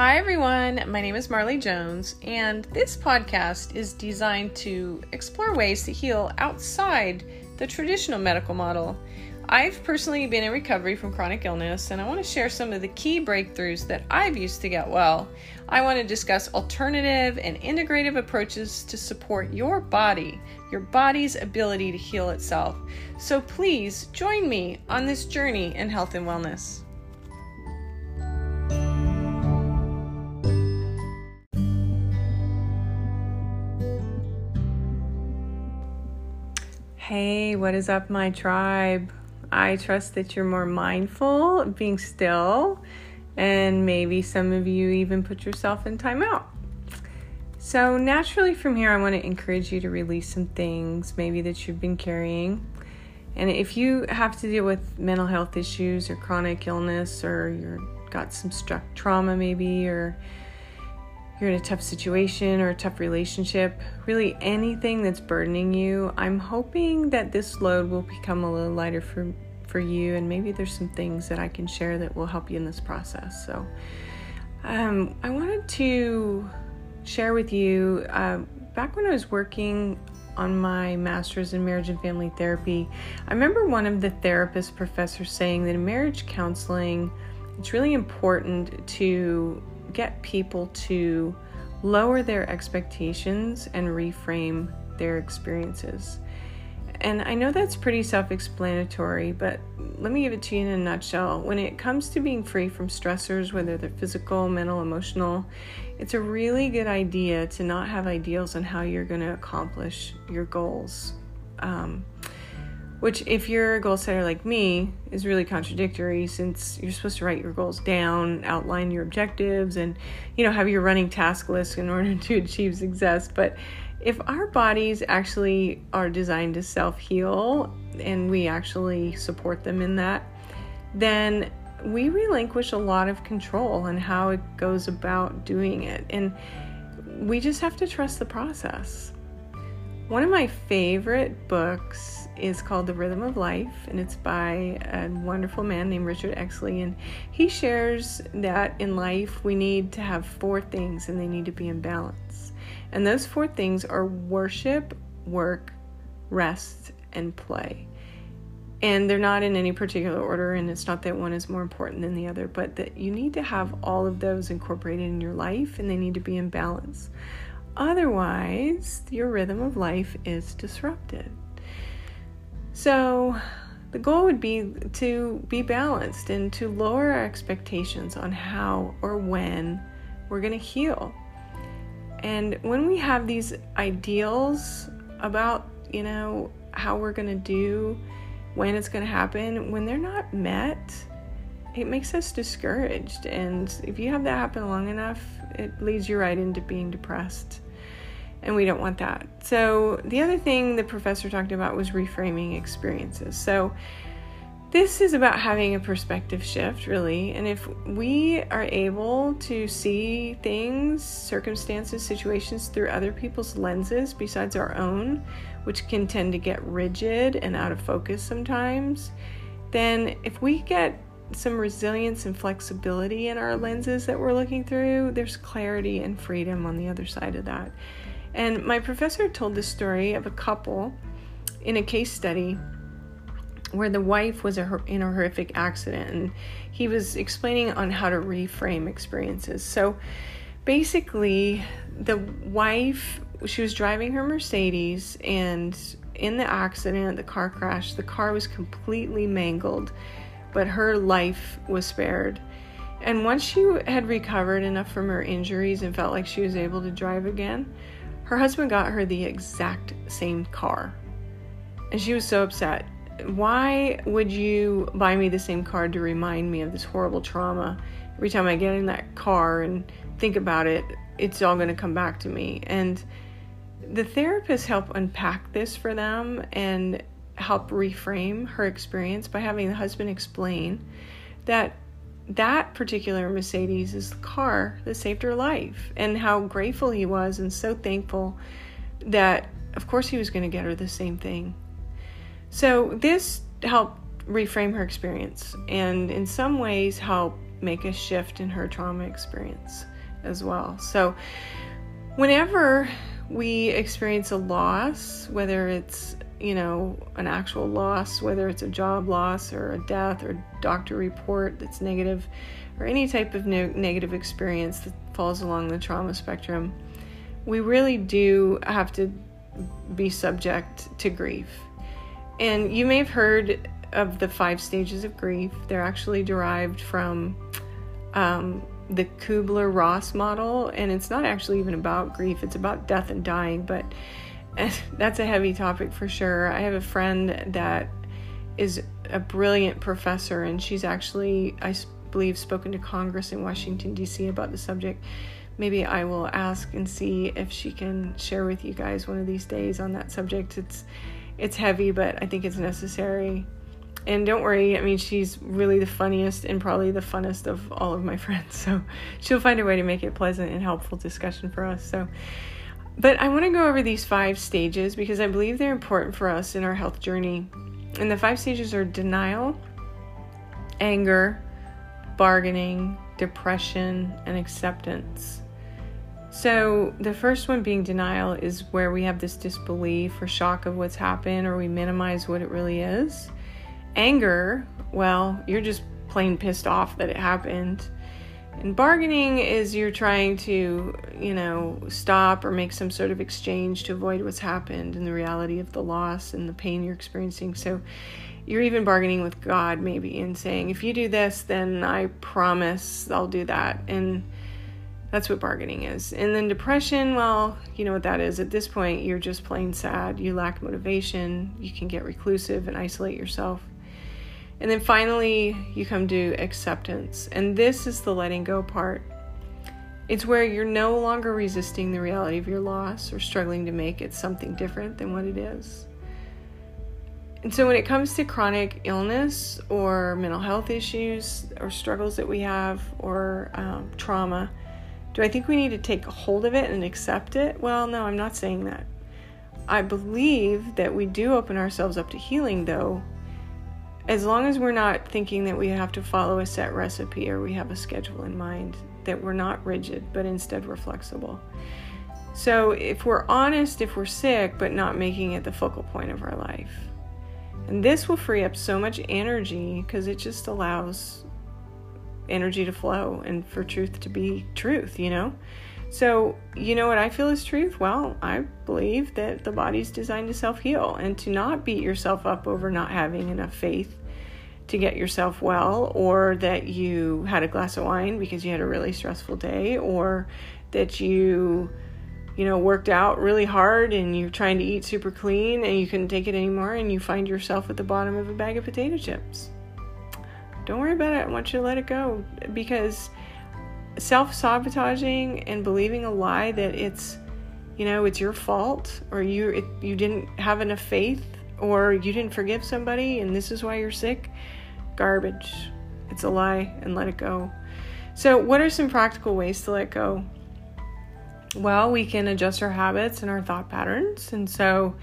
Hi, everyone. My name is Marley Jones, and this podcast is designed to explore ways to heal outside the traditional medical model. I've personally been in recovery from chronic illness, and I want to share some of the key breakthroughs that I've used to get well. I want to discuss alternative and integrative approaches to support your body, your body's ability to heal itself. So please join me on this journey in health and wellness. Hey, what is up, my tribe? I trust that you're more mindful, being still, and maybe some of you even put yourself in timeout. So, naturally, from here, I want to encourage you to release some things maybe that you've been carrying. And if you have to deal with mental health issues or chronic illness, or you've got some struck trauma, maybe, or you're in a tough situation or a tough relationship, really anything that's burdening you, I'm hoping that this load will become a little lighter for for you and maybe there's some things that I can share that will help you in this process. So um, I wanted to share with you uh, back when I was working on my master's in marriage and family therapy, I remember one of the therapist professors saying that in marriage counseling, it's really important to get people to lower their expectations and reframe their experiences. And I know that's pretty self explanatory, but let me give it to you in a nutshell. When it comes to being free from stressors, whether they're physical, mental, emotional, it's a really good idea to not have ideals on how you're going to accomplish your goals. Um, which if you're a goal setter like me is really contradictory since you're supposed to write your goals down outline your objectives and you know have your running task list in order to achieve success. But if our bodies actually are designed to self heal and we actually support them in that then we relinquish a lot of control on how it goes about doing it. And we just have to trust the process one of my favorite books is called The Rhythm of Life, and it's by a wonderful man named Richard Exley. And he shares that in life we need to have four things and they need to be in balance. And those four things are worship, work, rest, and play. And they're not in any particular order, and it's not that one is more important than the other, but that you need to have all of those incorporated in your life and they need to be in balance. Otherwise, your rhythm of life is disrupted. So, the goal would be to be balanced and to lower our expectations on how or when we're going to heal. And when we have these ideals about, you know, how we're going to do, when it's going to happen, when they're not met, it makes us discouraged. And if you have that happen long enough, it leads you right into being depressed. And we don't want that. So, the other thing the professor talked about was reframing experiences. So, this is about having a perspective shift, really. And if we are able to see things, circumstances, situations through other people's lenses besides our own, which can tend to get rigid and out of focus sometimes, then if we get some resilience and flexibility in our lenses that we're looking through, there's clarity and freedom on the other side of that. And my professor told this story of a couple in a case study where the wife was a, in a horrific accident and he was explaining on how to reframe experiences. So basically, the wife, she was driving her Mercedes and in the accident, the car crashed, the car was completely mangled but her life was spared. And once she had recovered enough from her injuries and felt like she was able to drive again, her husband got her the exact same car. And she was so upset. Why would you buy me the same car to remind me of this horrible trauma? Every time I get in that car and think about it, it's all going to come back to me. And the therapist helped unpack this for them and help reframe her experience by having the husband explain that that particular Mercedes is the car that saved her life and how grateful he was and so thankful that of course he was going to get her the same thing. So this helped reframe her experience and in some ways help make a shift in her trauma experience as well. So, whenever we experience a loss, whether it's you know an actual loss, whether it's a job loss or a death or doctor report that's negative, or any type of ne- negative experience that falls along the trauma spectrum, we really do have to be subject to grief. And you may have heard of the five stages of grief. They're actually derived from um, the Kubler Ross model, and it's not actually even about grief, it's about death and dying, but that's a heavy topic for sure. I have a friend that is a brilliant professor, and she's actually, I believe, spoken to Congress in Washington, D.C. about the subject. Maybe I will ask and see if she can share with you guys one of these days on that subject. It's it's heavy, but I think it's necessary and don't worry, I mean, she's really the funniest and probably the funnest of all of my friends. So she'll find a way to make it pleasant and helpful discussion for us. So, but I want to go over these five stages because I believe they're important for us in our health journey. And the five stages are denial, anger, bargaining, depression, and acceptance. So, the first one being denial is where we have this disbelief or shock of what's happened, or we minimize what it really is. Anger, well, you're just plain pissed off that it happened. And bargaining is you're trying to, you know, stop or make some sort of exchange to avoid what's happened and the reality of the loss and the pain you're experiencing. So you're even bargaining with God maybe and saying, if you do this, then I promise I'll do that. And that's what bargaining is. And then depression, well, you know what that is. At this point, you're just plain sad. You lack motivation. You can get reclusive and isolate yourself. And then finally, you come to acceptance. And this is the letting go part. It's where you're no longer resisting the reality of your loss or struggling to make it something different than what it is. And so, when it comes to chronic illness or mental health issues or struggles that we have or um, trauma, do I think we need to take hold of it and accept it? Well, no, I'm not saying that. I believe that we do open ourselves up to healing, though, as long as we're not thinking that we have to follow a set recipe or we have a schedule in mind, that we're not rigid, but instead we're flexible. So, if we're honest, if we're sick, but not making it the focal point of our life, and this will free up so much energy because it just allows energy to flow and for truth to be truth, you know? So, you know what I feel is truth? Well, I believe that the body's designed to self heal and to not beat yourself up over not having enough faith to get yourself well, or that you had a glass of wine because you had a really stressful day, or that you, you know, worked out really hard and you're trying to eat super clean and you couldn't take it anymore and you find yourself at the bottom of a bag of potato chips. Don't worry about it. I want you to let it go because self sabotaging and believing a lie that it's, you know, it's your fault or you it, you didn't have enough faith or you didn't forgive somebody and this is why you're sick garbage. It's a lie and let it go. So, what are some practical ways to let go? Well, we can adjust our habits and our thought patterns. And so,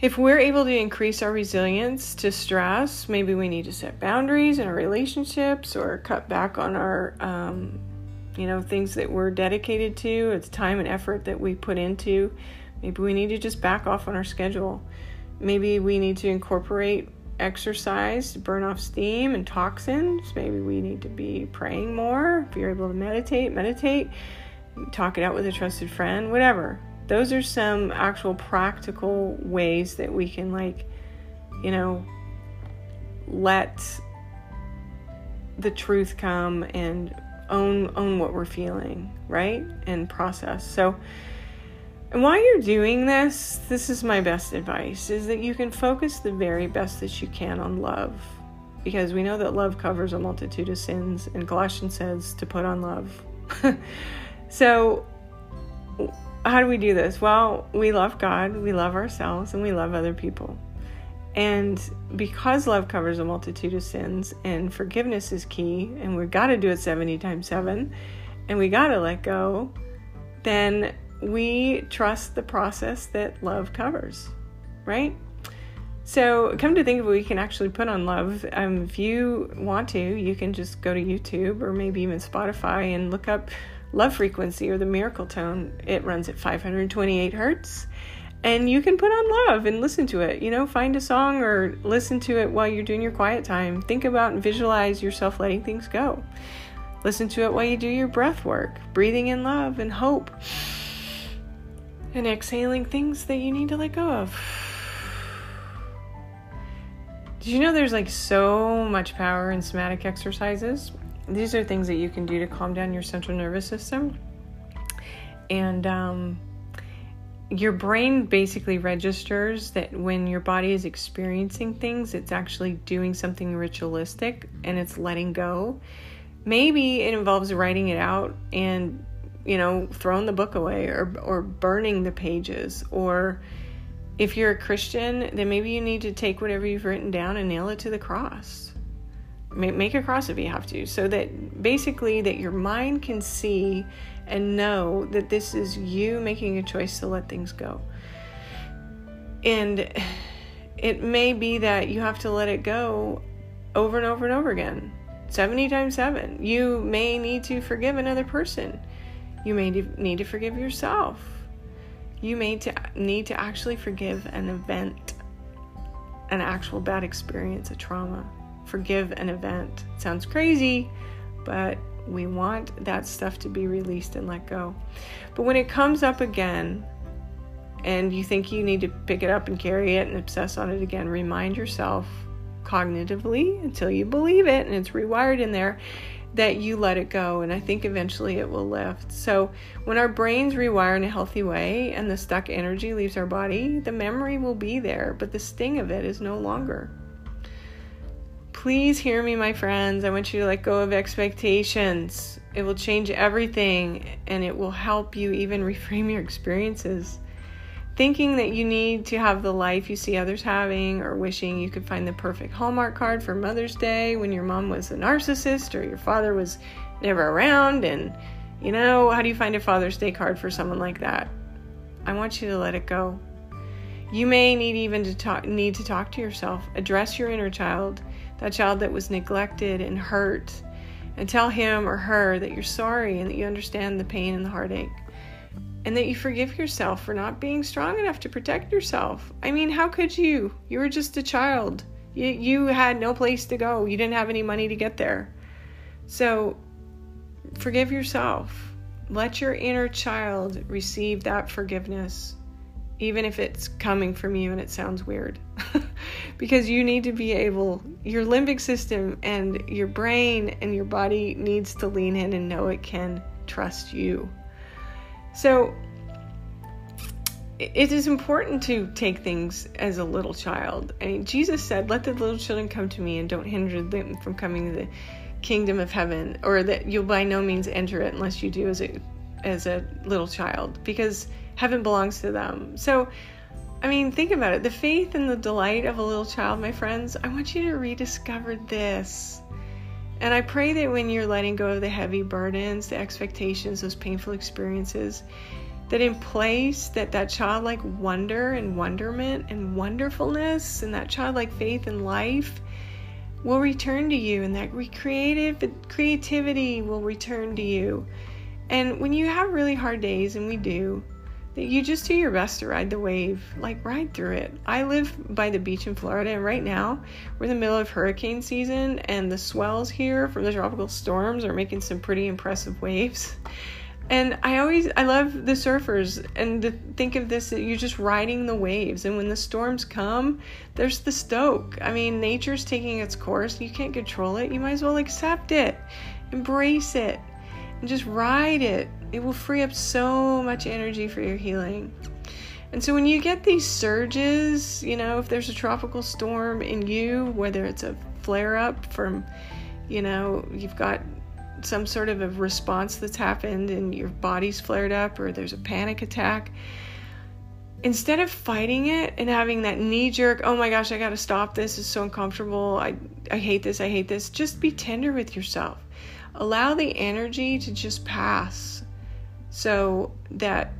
if we're able to increase our resilience to stress, maybe we need to set boundaries in our relationships or cut back on our, um, you know, things that we're dedicated to. It's time and effort that we put into. Maybe we need to just back off on our schedule. Maybe we need to incorporate exercise to burn off steam and toxins. Maybe we need to be praying more. If you're able to meditate, meditate. Talk it out with a trusted friend, whatever. Those are some actual practical ways that we can, like, you know, let the truth come and own own what we're feeling, right? And process. So and while you're doing this, this is my best advice is that you can focus the very best that you can on love. Because we know that love covers a multitude of sins, and Colossians says to put on love. so, how do we do this? Well, we love God, we love ourselves, and we love other people. And because love covers a multitude of sins and forgiveness is key, and we've got to do it 70 times 7, and we got to let go, then we trust the process that love covers, right? So, come to think of it, we can actually put on love. Um, if you want to, you can just go to YouTube or maybe even Spotify and look up love frequency or the miracle tone. It runs at 528 hertz. And you can put on love and listen to it. You know, find a song or listen to it while you're doing your quiet time. Think about and visualize yourself letting things go. Listen to it while you do your breath work, breathing in love and hope, and exhaling things that you need to let go of. Did you know there's like so much power in somatic exercises? These are things that you can do to calm down your central nervous system. And um, your brain basically registers that when your body is experiencing things, it's actually doing something ritualistic and it's letting go. Maybe it involves writing it out and, you know, throwing the book away or, or burning the pages or if you're a Christian, then maybe you need to take whatever you've written down and nail it to the cross. Make a cross if you have to, so that basically that your mind can see and know that this is you making a choice to let things go. And it may be that you have to let it go over and over and over again 70 times 7. You may need to forgive another person. You may need to forgive yourself you may to, need to actually forgive an event, an actual bad experience, a trauma. Forgive an event. sounds crazy, but we want that stuff to be released and let go. But when it comes up again, and you think you need to pick it up and carry it and obsess on it again, remind yourself cognitively until you believe it and it's rewired in there that you let it go and I think eventually it will lift. So, when our brains rewire in a healthy way and the stuck energy leaves our body, the memory will be there, but the sting of it is no longer. Please hear me, my friends. I want you to let go of expectations. It will change everything and it will help you even reframe your experiences thinking that you need to have the life you see others having, or wishing you could find the perfect Hallmark card for Mother's Day when your mom was a narcissist or your father was never around. And, you know, how do you find a Father's Day card for someone like that? I want you to let it go. You may need even to talk need to talk to yourself. Address your inner child, that child that was neglected and hurt, and tell him or her that you're sorry and that you understand the pain and the heartache and that you forgive yourself for not being strong enough to protect yourself. I mean, how could you? You were just a child. You, you had no place to go, you didn't have any money to get there. So, forgive yourself. Let your inner child receive that forgiveness, even if it's coming from you and it sounds weird. because you need to be able, your limbic system and your brain and your body needs to lean in and know it can trust you. So it is important to take things as a little child. I mean, Jesus said, Let the little children come to me and don't hinder them from coming to the kingdom of heaven, or that you'll by no means enter it unless you do as a as a little child, because heaven belongs to them. So I mean, think about it. The faith and the delight of a little child, my friends, I want you to rediscover this. And I pray that when you're letting go of the heavy burdens, the expectations, those painful experiences, that in place that that childlike wonder and wonderment and wonderfulness and that childlike faith in life will return to you and that creative creativity will return to you. And when you have really hard days and we do, you just do your best to ride the wave, like ride through it. I live by the beach in Florida, and right now we're in the middle of hurricane season, and the swells here from the tropical storms are making some pretty impressive waves. And I always I love the surfers and to think of this that you're just riding the waves and when the storms come, there's the stoke. I mean, nature's taking its course. You can't control it. You might as well accept it. Embrace it and just ride it. It will free up so much energy for your healing. And so when you get these surges, you know, if there's a tropical storm in you, whether it's a flare up from, you know, you've got some sort of a response that's happened and your body's flared up or there's a panic attack, instead of fighting it and having that knee jerk, oh my gosh, I got to stop this, it's so uncomfortable, I, I hate this, I hate this, just be tender with yourself allow the energy to just pass so that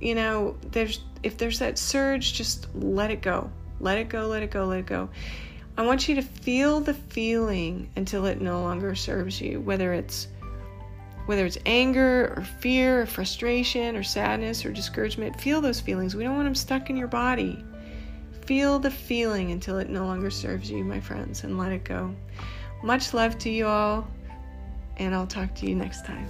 you know there's if there's that surge just let it go Let it go, let it go, let it go. I want you to feel the feeling until it no longer serves you, whether it's whether it's anger or fear or frustration or sadness or discouragement. Feel those feelings. We don't want them stuck in your body. Feel the feeling until it no longer serves you, my friends, and let it go. Much love to you all, and I'll talk to you next time.